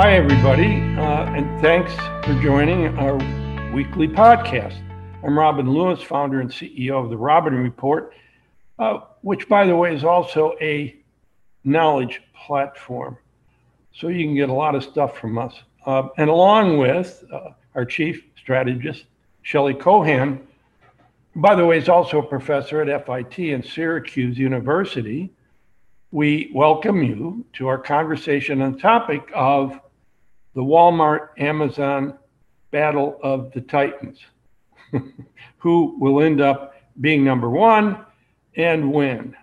Hi, everybody, uh, and thanks for joining our weekly podcast. I'm Robin Lewis, founder and CEO of the Robin Report, uh, which, by the way, is also a knowledge platform. So you can get a lot of stuff from us. Uh, and along with uh, our chief strategist, Shelley Kohan, by the way, is also a professor at FIT and Syracuse University. We welcome you to our conversation on the topic of the Walmart Amazon battle of the Titans. Who will end up being number one and when?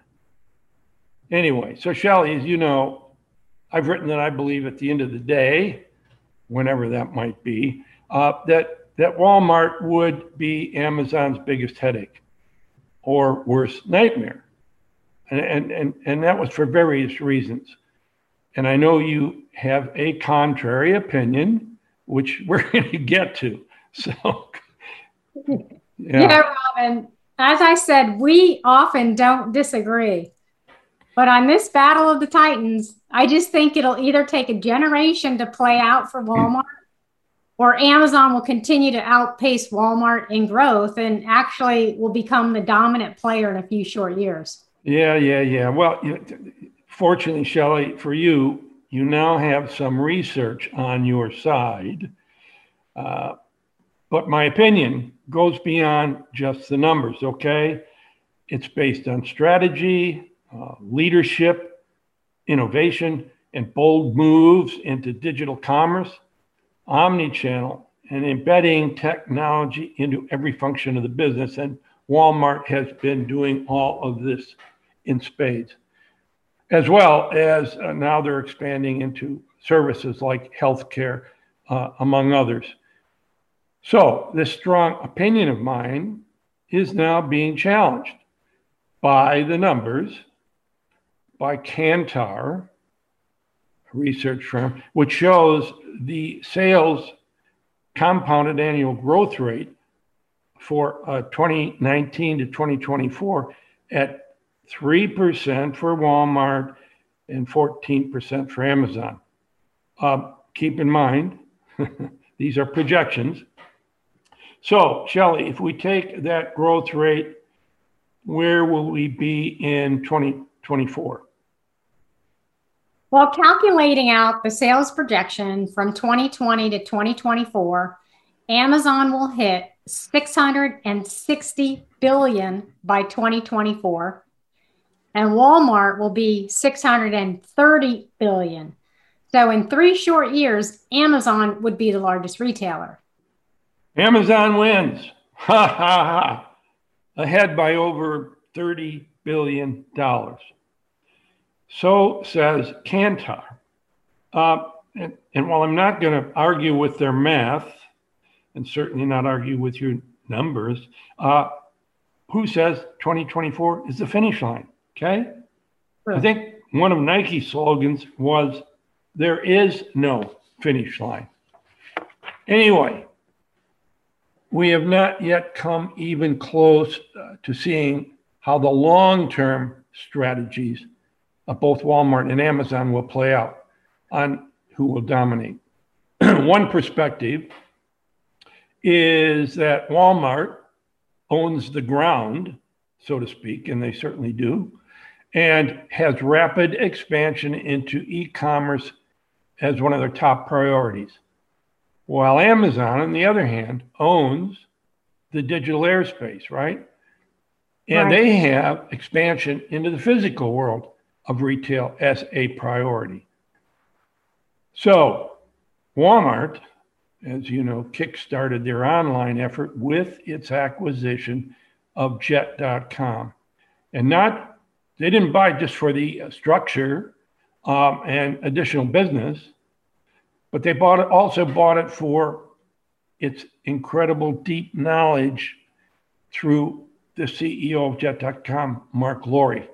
Anyway, so Shelley, as you know, I've written that I believe at the end of the day, whenever that might be, uh, that that Walmart would be Amazon's biggest headache, or worst nightmare, and and and, and that was for various reasons. And I know you have a contrary opinion, which we're going to get to. So, yeah. yeah, Robin. As I said, we often don't disagree. But on this battle of the Titans, I just think it'll either take a generation to play out for Walmart or Amazon will continue to outpace Walmart in growth and actually will become the dominant player in a few short years. Yeah, yeah, yeah. Well, fortunately, Shelley, for you, you now have some research on your side. Uh, but my opinion goes beyond just the numbers, okay? It's based on strategy, uh, leadership, innovation, and bold moves into digital commerce, omni-channel, and embedding technology into every function of the business. And Walmart has been doing all of this in spades as well as uh, now they're expanding into services like healthcare, uh, among others. So, this strong opinion of mine is now being challenged by the numbers, by Kantar, a research firm, which shows the sales compounded annual growth rate for uh, 2019 to 2024 at 3% for Walmart, and 14% for Amazon. Uh, keep in mind, these are projections. So, Shelley, if we take that growth rate, where will we be in 2024? Well, calculating out the sales projection from 2020 to 2024, Amazon will hit 660 billion by 2024 and Walmart will be 630 billion. So in 3 short years, Amazon would be the largest retailer. Amazon wins. Ha ha ha. Ahead by over 30 billion dollars. So says Kantar. Uh, and, and while I'm not going to argue with their math, and certainly not argue with your numbers, uh, who says 2024 is the finish line? Okay. I think one of Nike's slogans was there is no finish line. Anyway, we have not yet come even close uh, to seeing how the long term strategies of both Walmart and Amazon will play out on who will dominate. One perspective is that Walmart owns the ground, so to speak, and they certainly do, and has rapid expansion into e commerce as one of their top priorities. While Amazon, on the other hand, owns the digital airspace, right? And right. they have expansion into the physical world of retail as a priority. So, Walmart, as you know, kickstarted their online effort with its acquisition of Jet.com. And not they didn't buy just for the uh, structure um, and additional business, but they bought it also bought it for its incredible deep knowledge through the CEO of Jet.com, Mark Lore.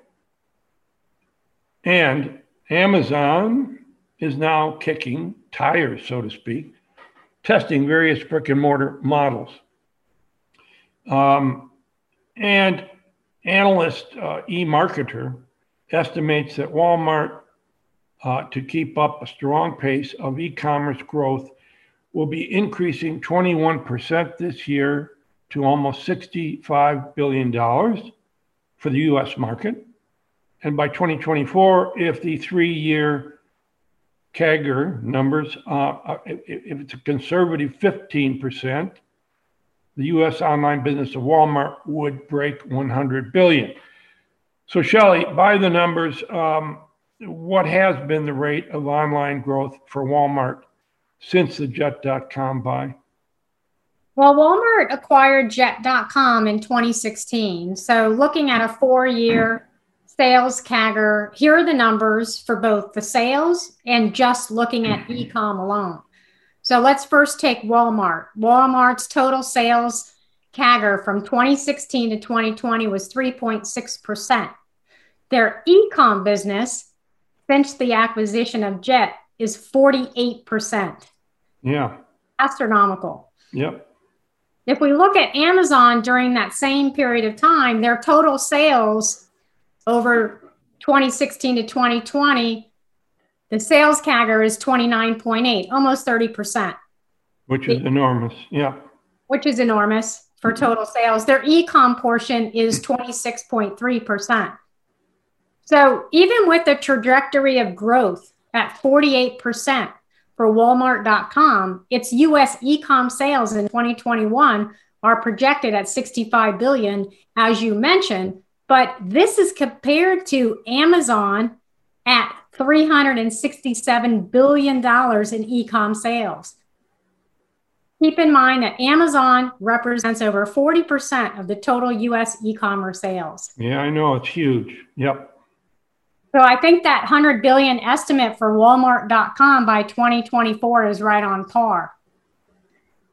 And Amazon is now kicking tires, so to speak, testing various brick and mortar models. Um, and analyst uh, eMarketer estimates that Walmart uh, to keep up a strong pace of e commerce growth will be increasing 21% this year to almost $65 billion for the US market. And by 2024, if the three year CAGR numbers, uh, uh if it's a conservative 15%, the US online business of Walmart would break 100 billion. So, Shelley, by the numbers, um, what has been the rate of online growth for Walmart since the Jet.com buy? Well, Walmart acquired Jet.com in 2016. So, looking at a four year sales CAGR, here are the numbers for both the sales and just looking at e-com alone. So, let's first take Walmart. Walmart's total sales CAGR from 2016 to 2020 was 3.6%. Their e-com business since the acquisition of Jet is 48%. Yeah. Astronomical. Yep. If we look at Amazon during that same period of time, their total sales over 2016 to 2020, the sales CAGR is 29.8, almost 30%. Which is enormous. Yeah. Which is enormous for total sales. Their e-com portion is 26.3%. So even with the trajectory of growth at 48%, for Walmart.com, its US e-com sales in 2021 are projected at 65 billion, as you mentioned, but this is compared to Amazon at 367 billion dollars in e-com sales. Keep in mind that Amazon represents over 40% of the total US e-commerce sales. Yeah, I know it's huge. Yep. So I think that 100 billion estimate for walmart.com by 2024 is right on par.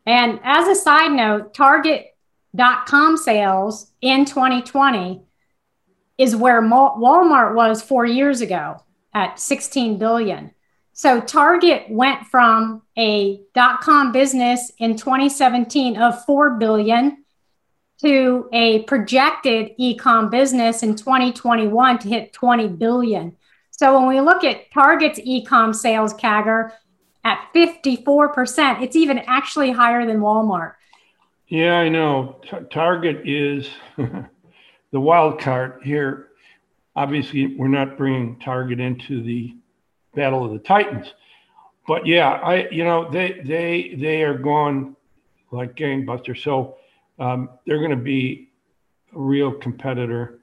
And as a side note, target.com sales in 2020 is where Walmart was 4 years ago at 16 billion. So Target went from a dot com business in 2017 of 4 billion to a projected ecom business in 2021 to hit 20 billion. So when we look at Target's ecom sales CAGR at 54%, it's even actually higher than Walmart. Yeah, I know. T- Target is the wild card here. Obviously, we're not bringing Target into the battle of the Titans, but yeah, I you know they they they are going like gangbusters. So um, they're going to be a real competitor.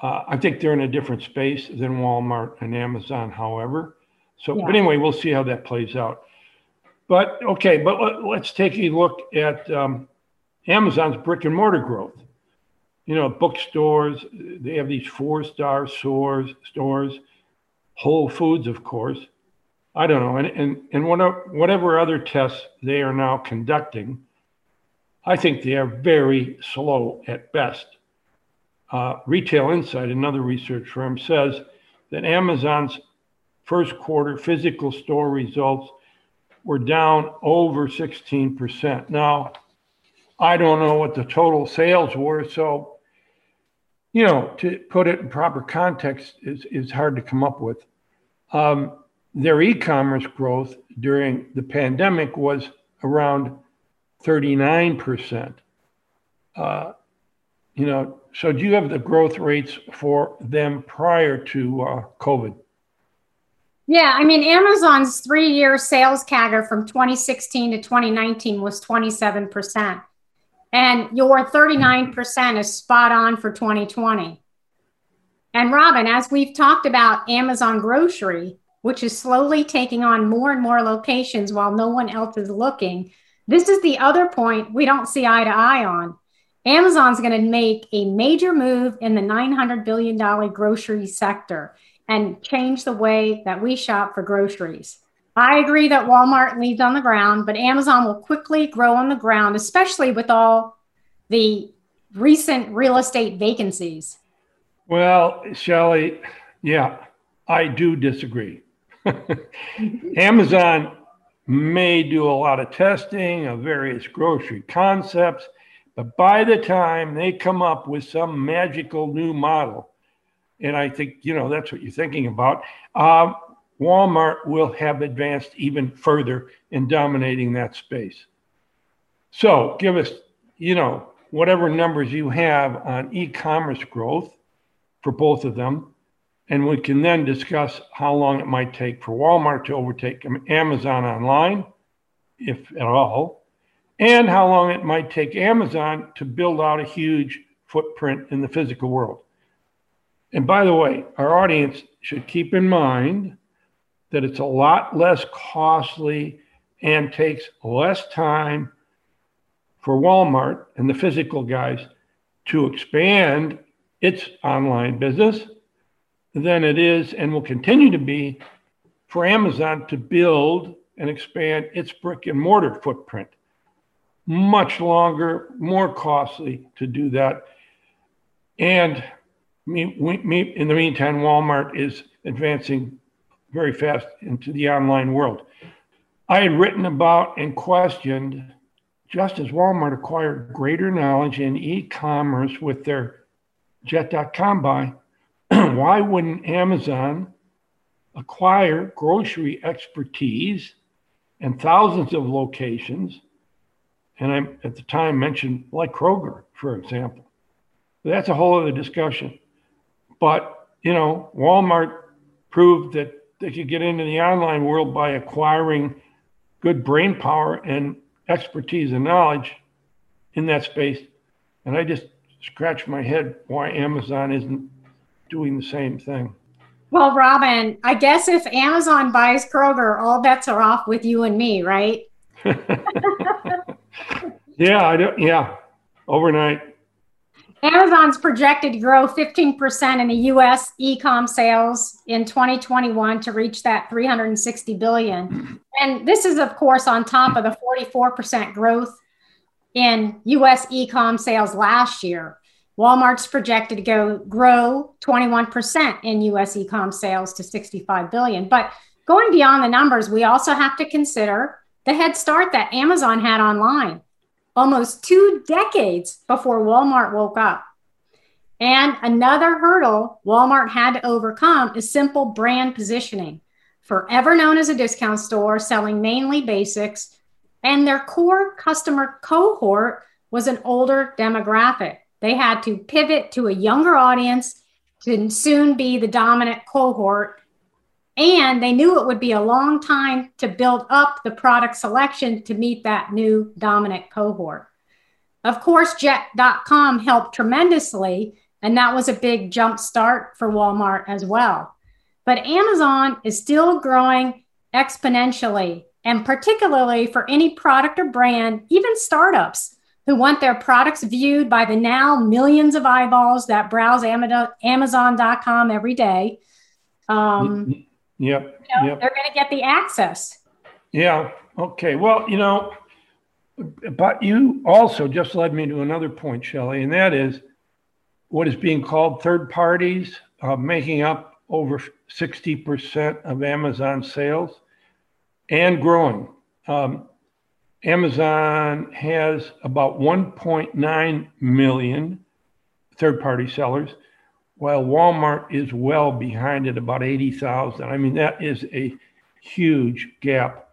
Uh, I think they're in a different space than Walmart and Amazon, however. So, yeah. but anyway, we'll see how that plays out. But okay, but let, us take a look at um, Amazon's brick and mortar growth. You know, bookstores, they have these four star stores, stores, Whole Foods, of course. I don't know, and, and, and whatever, other tests they are now conducting, I think they are very slow at best. Uh, Retail Insight, another research firm, says that Amazon's first quarter physical store results were down over 16%. Now, I don't know what the total sales were, so you know, to put it in proper context is, is hard to come up with. Um, their e commerce growth during the pandemic was around 39%. Uh, you know, so do you have the growth rates for them prior to uh, COVID? Yeah, I mean, Amazon's three year sales CAGR from 2016 to 2019 was 27%. And your 39% mm-hmm. is spot on for 2020. And Robin, as we've talked about Amazon grocery, which is slowly taking on more and more locations while no one else is looking, this is the other point we don't see eye to eye on. Amazon's going to make a major move in the $900 billion grocery sector and change the way that we shop for groceries. I agree that Walmart leads on the ground, but Amazon will quickly grow on the ground, especially with all the recent real estate vacancies. Well, Shelley, yeah, I do disagree. Amazon may do a lot of testing of various grocery concepts, but by the time they come up with some magical new model, and I think, you know, that's what you're thinking about, um, Walmart will have advanced even further in dominating that space. So give us, you know, whatever numbers you have on e-commerce growth for both of them. And we can then discuss how long it might take for Walmart to overtake Amazon online, if at all, and how long it might take Amazon to build out a huge footprint in the physical world. And by the way, our audience should keep in mind that it's a lot less costly and takes less time for Walmart and the physical guys to expand its online business than it is and will continue to be for Amazon to build and expand its brick and mortar footprint. Much longer, more costly to do that. And in the meantime, Walmart is advancing very fast into the online world. I had written about and questioned just as Walmart acquired greater knowledge in e commerce with their jet.com buy, why wouldn't Amazon acquire grocery expertise and thousands of locations? And I, at the time, mentioned like Kroger, for example. That's a whole other discussion. But, you know, Walmart proved that they could get into the online world by acquiring good brain power and expertise and knowledge in that space. And I just scratch my head why Amazon isn't doing the same thing. Well, Robin, I guess if Amazon buys Kroger, all bets are off with you and me, right? yeah, I do. Yeah, overnight. Amazon's projected to grow 15% in the US e-com sales in 2021 to reach that 360 billion. And this is of course on top of the 44% growth in US e-com sales last year. Walmart's projected to go grow 21% in US e-com sales to 65 billion. But going beyond the numbers, we also have to consider the head start that Amazon had online almost two decades before Walmart woke up. And another hurdle Walmart had to overcome is simple brand positioning. Forever known as a discount store selling mainly basics, and their core customer cohort was an older demographic. They had to pivot to a younger audience to soon be the dominant cohort and they knew it would be a long time to build up the product selection to meet that new dominant cohort. Of course, Jet.com helped tremendously, and that was a big jump start for Walmart as well. But Amazon is still growing exponentially, and particularly for any product or brand, even startups who want their products viewed by the now millions of eyeballs that browse Amazon.com every day. Um, Yep. You know, yep. They're going to get the access. Yeah. Okay. Well, you know, but you also just led me to another point, Shelley, and that is what is being called third parties uh, making up over 60% of Amazon sales and growing. Um, Amazon has about 1.9 million third party sellers while Walmart is well behind it, about 80,000. I mean, that is a huge gap.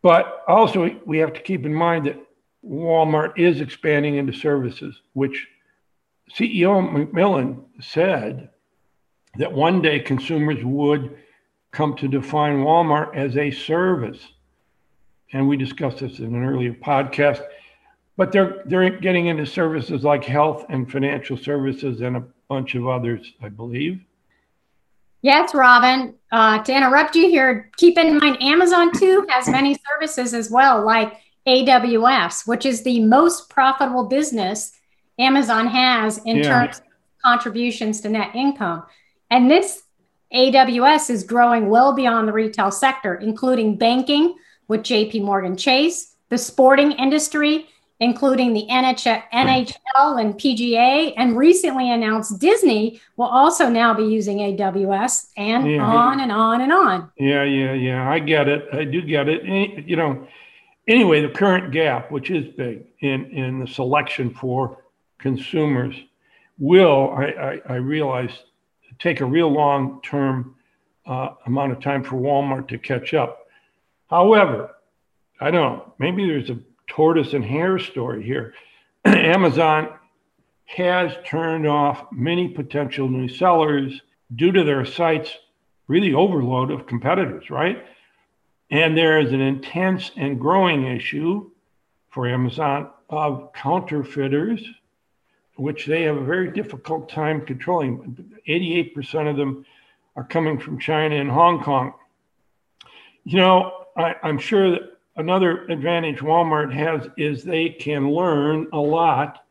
But also, we have to keep in mind that Walmart is expanding into services, which CEO McMillon said that one day consumers would come to define Walmart as a service. And we discussed this in an earlier podcast. But they're they're getting into services like health and financial services and a bunch of others, I believe. Yes, Robin. Uh, to interrupt you here, keep in mind Amazon too has many services as well, like AWS, which is the most profitable business Amazon has in yeah. terms of contributions to net income. And this AWS is growing well beyond the retail sector, including banking with JP Morgan Chase, the sporting industry, including the NHL and PGA, and recently announced Disney will also now be using AWS, and yeah. on and on and on. Yeah, yeah, yeah. I get it. I do get it. You know, anyway, the current gap, which is big in in the selection for consumers, will I, I, I realize take a real long term uh, amount of time for Walmart to catch up. However, I don't know, maybe there's a tortoise and hare story here. Amazon has turned off many potential new sellers due to their site's really overload of competitors, right? And there is an intense and growing issue for Amazon of counterfeiters, which they have a very difficult time controlling. 88% of them are coming from China and Hong Kong. You know, I, am sure that another advantage Walmart has is they can learn a lot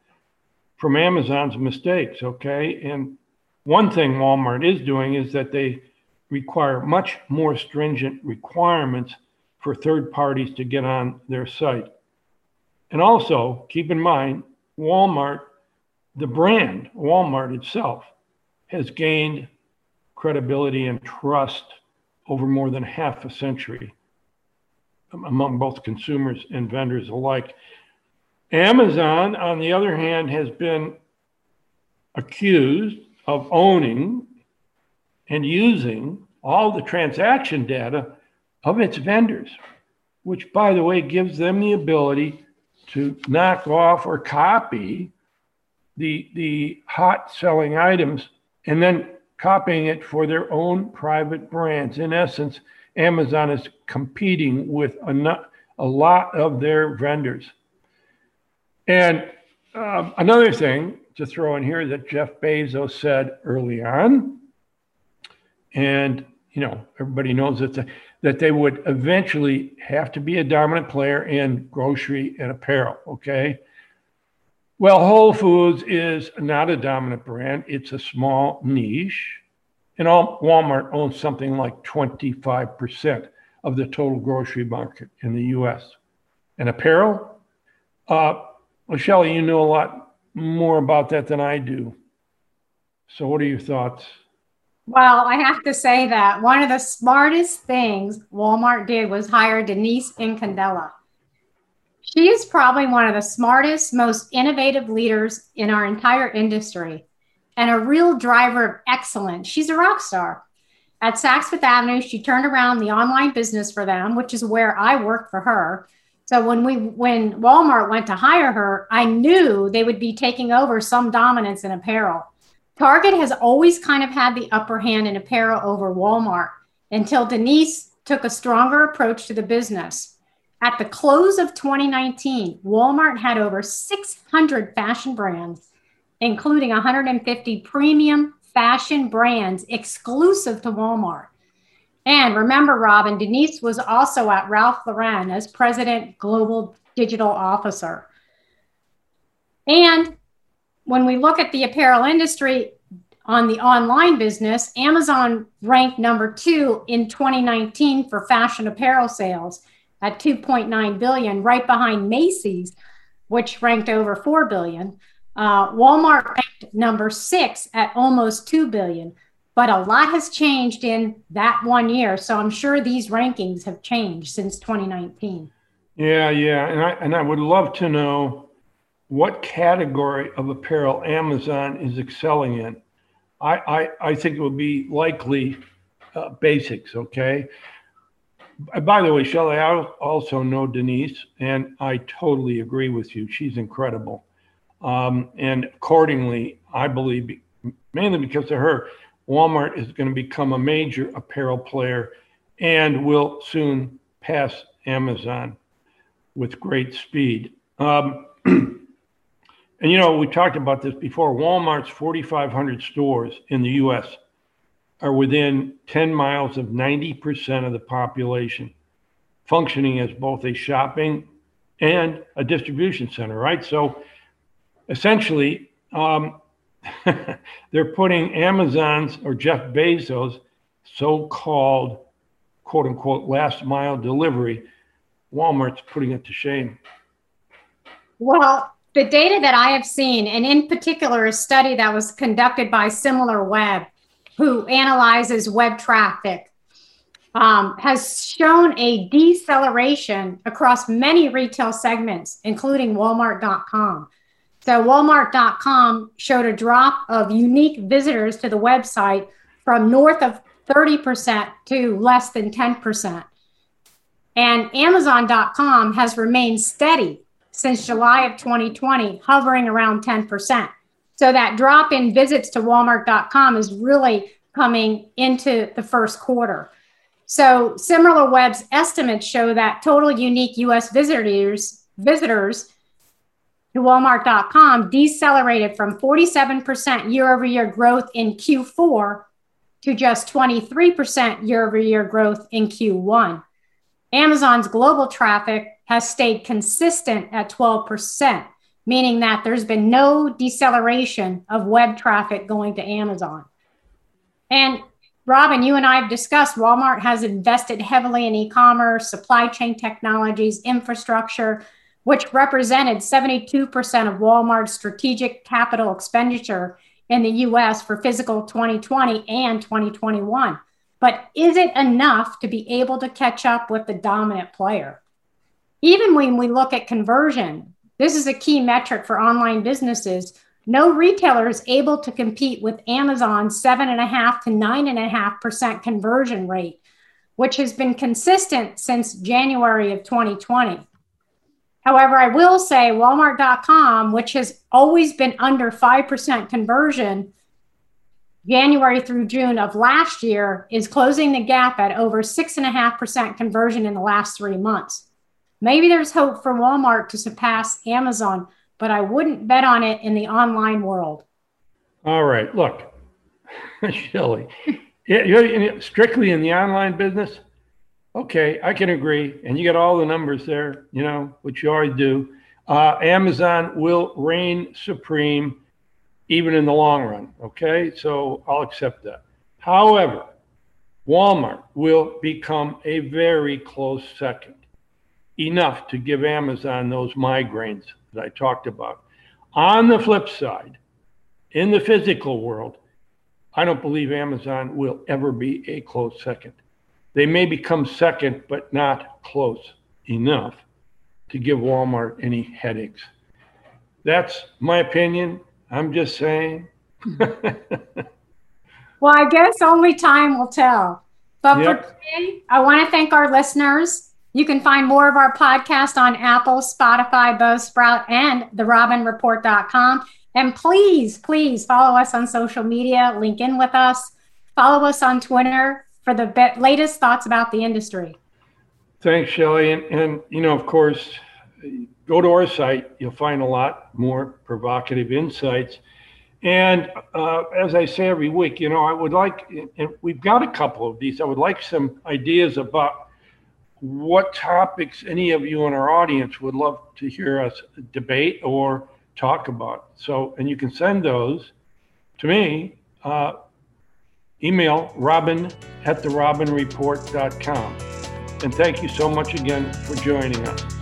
from Amazon's mistakes, okay? And one thing Walmart is doing is that they require much more stringent requirements for third parties to get on their site. And also, keep in mind, Walmart, the brand, Walmart itself, has gained credibility and trust over more than half a century among both consumers and vendors alike. Amazon, on the other hand, has been accused of owning and using all the transaction data of its vendors, which, by the way, gives them the ability to knock off or copy the, the hot selling items and then copying it for their own private brands. In essence, Amazon is competing with a, a lot of their vendors. And um, another thing to throw in here that Jeff Bezos said early on, and you know everybody knows that the, that they would eventually have to be a dominant player in grocery and apparel. Okay. Well, Whole Foods is not a dominant brand; it's a small niche, and all, Walmart owns something like 25% of the total grocery market in the U.S. And apparel, uh, well, Shelley, you know a lot more about that than I do. So, what are your thoughts? Well, I have to say that one of the smartest things Walmart did was hire Denise Incandela. She is probably one of the smartest, most innovative leaders in our entire industry and a real driver of excellence. She's a rock star. At Saks Fifth Avenue, she turned around the online business for them, which is where I work for her. So when we when Walmart went to hire her, I knew they would be taking over some dominance in apparel. Target has always kind of had the upper hand in apparel over Walmart until Denise took a stronger approach to the business. At the close of 2019, Walmart had over 600 fashion brands, including 150 premium fashion brands exclusive to Walmart. And remember, Robin, Denise was also at Ralph Lauren as President Global Digital Officer. And when we look at the apparel industry on the online business, Amazon ranked number two in 2019 for fashion apparel sales at 2.9 billion, right behind Macy's, which ranked over 4 billion. Uh, Walmart ranked number six at almost 2 billion but a lot has changed in that one year. So I'm sure these rankings have changed since 2019. Yeah, yeah, and I and I would love to know what category of apparel Amazon is excelling in. I I, I think it would be likely uh, basics. Okay. By the way, Shelley, I also know Denise, and I totally agree with you. She's incredible. Um, and accordingly, I believe, mainly because of her, Walmart is going to become a major apparel player and will soon pass Amazon with great speed. Um, and you know, we talked about this before. Walmart's 4,500 stores in the US are within 10 miles of 90% of the population, functioning as both a shopping and a distribution center, right? So essentially, um, they're putting Amazon's or Jeff Bezos' so called quote unquote last mile delivery, Walmart's putting it to shame. Well, the data that I have seen, and in particular, a study that was conducted by SimilarWeb, who analyzes web traffic, um, has shown a deceleration across many retail segments, including Walmart.com. So Walmart.com showed a drop of unique visitors to the website from north of 30% to less than 10%. And Amazon.com has remained steady since July of 2020, hovering around 10%. So that drop in visits to Walmart.com is really coming into the first quarter. So SimilarWeb's estimates show that total unique US visitors visitors to Walmart.com decelerated from 47% year over year growth in Q4 to just 23% year over year growth in Q1. Amazon's global traffic has stayed consistent at 12%, meaning that there's been no deceleration of web traffic going to Amazon. And Robin, you and I have discussed Walmart has invested heavily in e commerce, supply chain technologies, infrastructure, which represented 72% of Walmart's strategic capital expenditure in the US for fiscal 2020 and 2021. But is it enough to be able to catch up with the dominant player? Even when we look at conversion, this is a key metric for online businesses. No retailer is able to compete with Amazon's seven and a half to nine and a half percent conversion rate, which has been consistent since January of 2020. However, I will say Walmart.com, which has always been under 5% conversion, January through June of last year, is closing the gap at over 6.5% conversion in the last three months. Maybe there's hope for Walmart to surpass Amazon, but I wouldn't bet on it in the online world. All right. Look, Shelley, you're strictly in the online business. Okay, I can agree. And you got all the numbers there, you know, which you already do. Uh, Amazon will reign supreme even in the long run. Okay, so I'll accept that. However, Walmart will become a very close second, enough to give Amazon those migraines that I talked about. On the flip side, in the physical world, I don't believe Amazon will ever be a close second. They may become second, but not close enough to give Walmart any headaches. That's my opinion. I'm just saying. well, I guess only time will tell. But yep. for today, I want to thank our listeners. You can find more of our podcast on Apple, Spotify, Buzzsprout, and therobinreport.com. And please, please follow us on social media, link in with us, follow us on Twitter for the be- latest thoughts about the industry. Thanks, Shelley. And, and, you know, of course, go to our site. You'll find a lot more provocative insights. And uh, as I say every week, you know, I would like, and we've got a couple of these, I would like some ideas about what topics any of you in our audience would love to hear us debate or talk about. So, and you can send those to me. Uh, email robin at therobinreport.com. And thank you so much again for joining us.